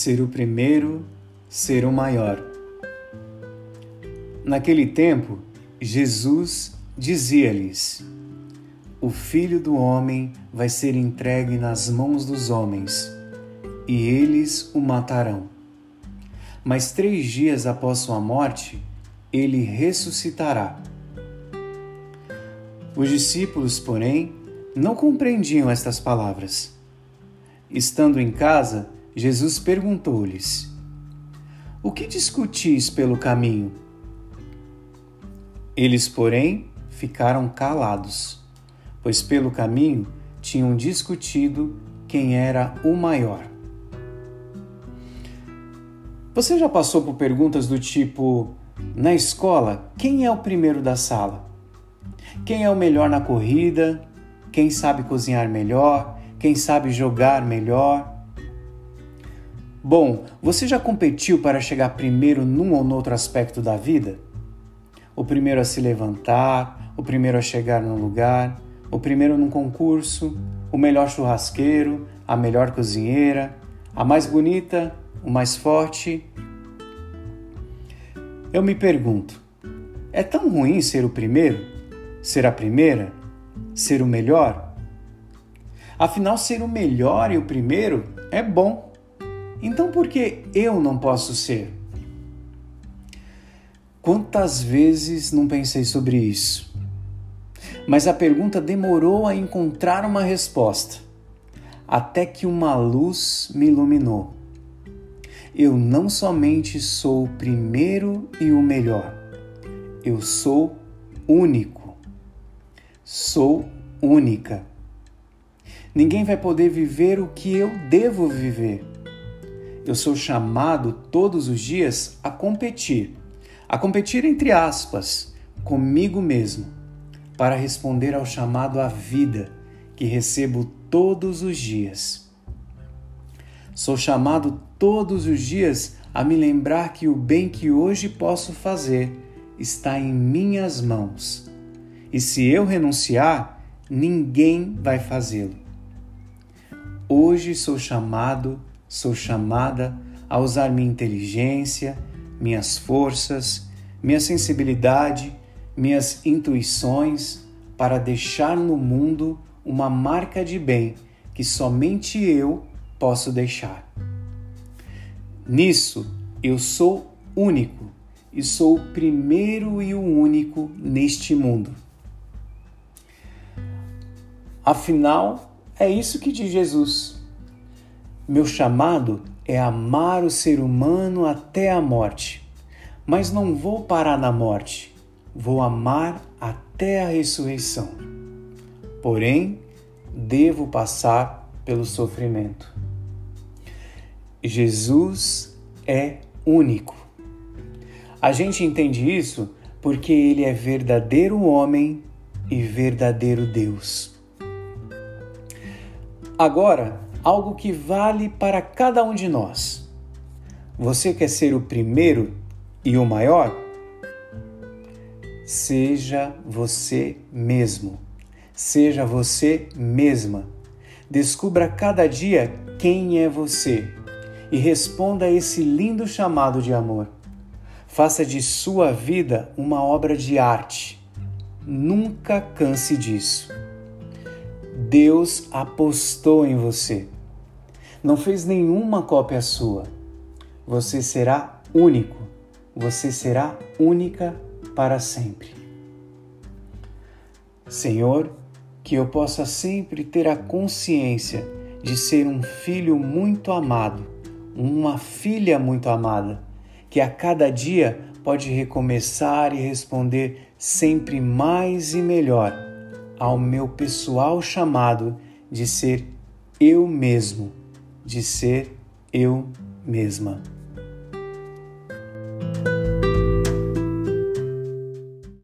ser o primeiro, ser o maior. Naquele tempo, Jesus dizia-lhes: O filho do homem vai ser entregue nas mãos dos homens, e eles o matarão. Mas três dias após sua morte, ele ressuscitará. Os discípulos, porém, não compreendiam estas palavras. Estando em casa, Jesus perguntou-lhes: O que discutis pelo caminho? Eles, porém, ficaram calados, pois pelo caminho tinham discutido quem era o maior. Você já passou por perguntas do tipo: na escola, quem é o primeiro da sala? Quem é o melhor na corrida? Quem sabe cozinhar melhor? Quem sabe jogar melhor? Bom, você já competiu para chegar primeiro num ou noutro aspecto da vida? O primeiro a se levantar, o primeiro a chegar no lugar, o primeiro num concurso, o melhor churrasqueiro, a melhor cozinheira, a mais bonita, o mais forte. Eu me pergunto: é tão ruim ser o primeiro? Ser a primeira? Ser o melhor? Afinal, ser o melhor e o primeiro é bom. Então por que eu não posso ser? Quantas vezes não pensei sobre isso? Mas a pergunta demorou a encontrar uma resposta, até que uma luz me iluminou. Eu não somente sou o primeiro e o melhor, eu sou único. Sou única. Ninguém vai poder viver o que eu devo viver eu sou chamado todos os dias a competir, a competir entre aspas, comigo mesmo, para responder ao chamado à vida que recebo todos os dias. Sou chamado todos os dias a me lembrar que o bem que hoje posso fazer está em minhas mãos. E se eu renunciar, ninguém vai fazê-lo. Hoje sou chamado sou chamada a usar minha inteligência, minhas forças, minha sensibilidade, minhas intuições para deixar no mundo uma marca de bem que somente eu posso deixar. Nisso eu sou único e sou o primeiro e o único neste mundo. Afinal, é isso que diz Jesus. Meu chamado é amar o ser humano até a morte, mas não vou parar na morte, vou amar até a ressurreição. Porém, devo passar pelo sofrimento. Jesus é único. A gente entende isso porque ele é verdadeiro homem e verdadeiro Deus. Agora, algo que vale para cada um de nós. Você quer ser o primeiro e o maior? Seja você mesmo. Seja você mesma. Descubra cada dia quem é você e responda a esse lindo chamado de amor. Faça de sua vida uma obra de arte. Nunca canse disso. Deus apostou em você. Não fez nenhuma cópia sua. Você será único. Você será única para sempre. Senhor, que eu possa sempre ter a consciência de ser um filho muito amado, uma filha muito amada, que a cada dia pode recomeçar e responder sempre mais e melhor ao meu pessoal chamado de ser eu mesmo, de ser eu mesma.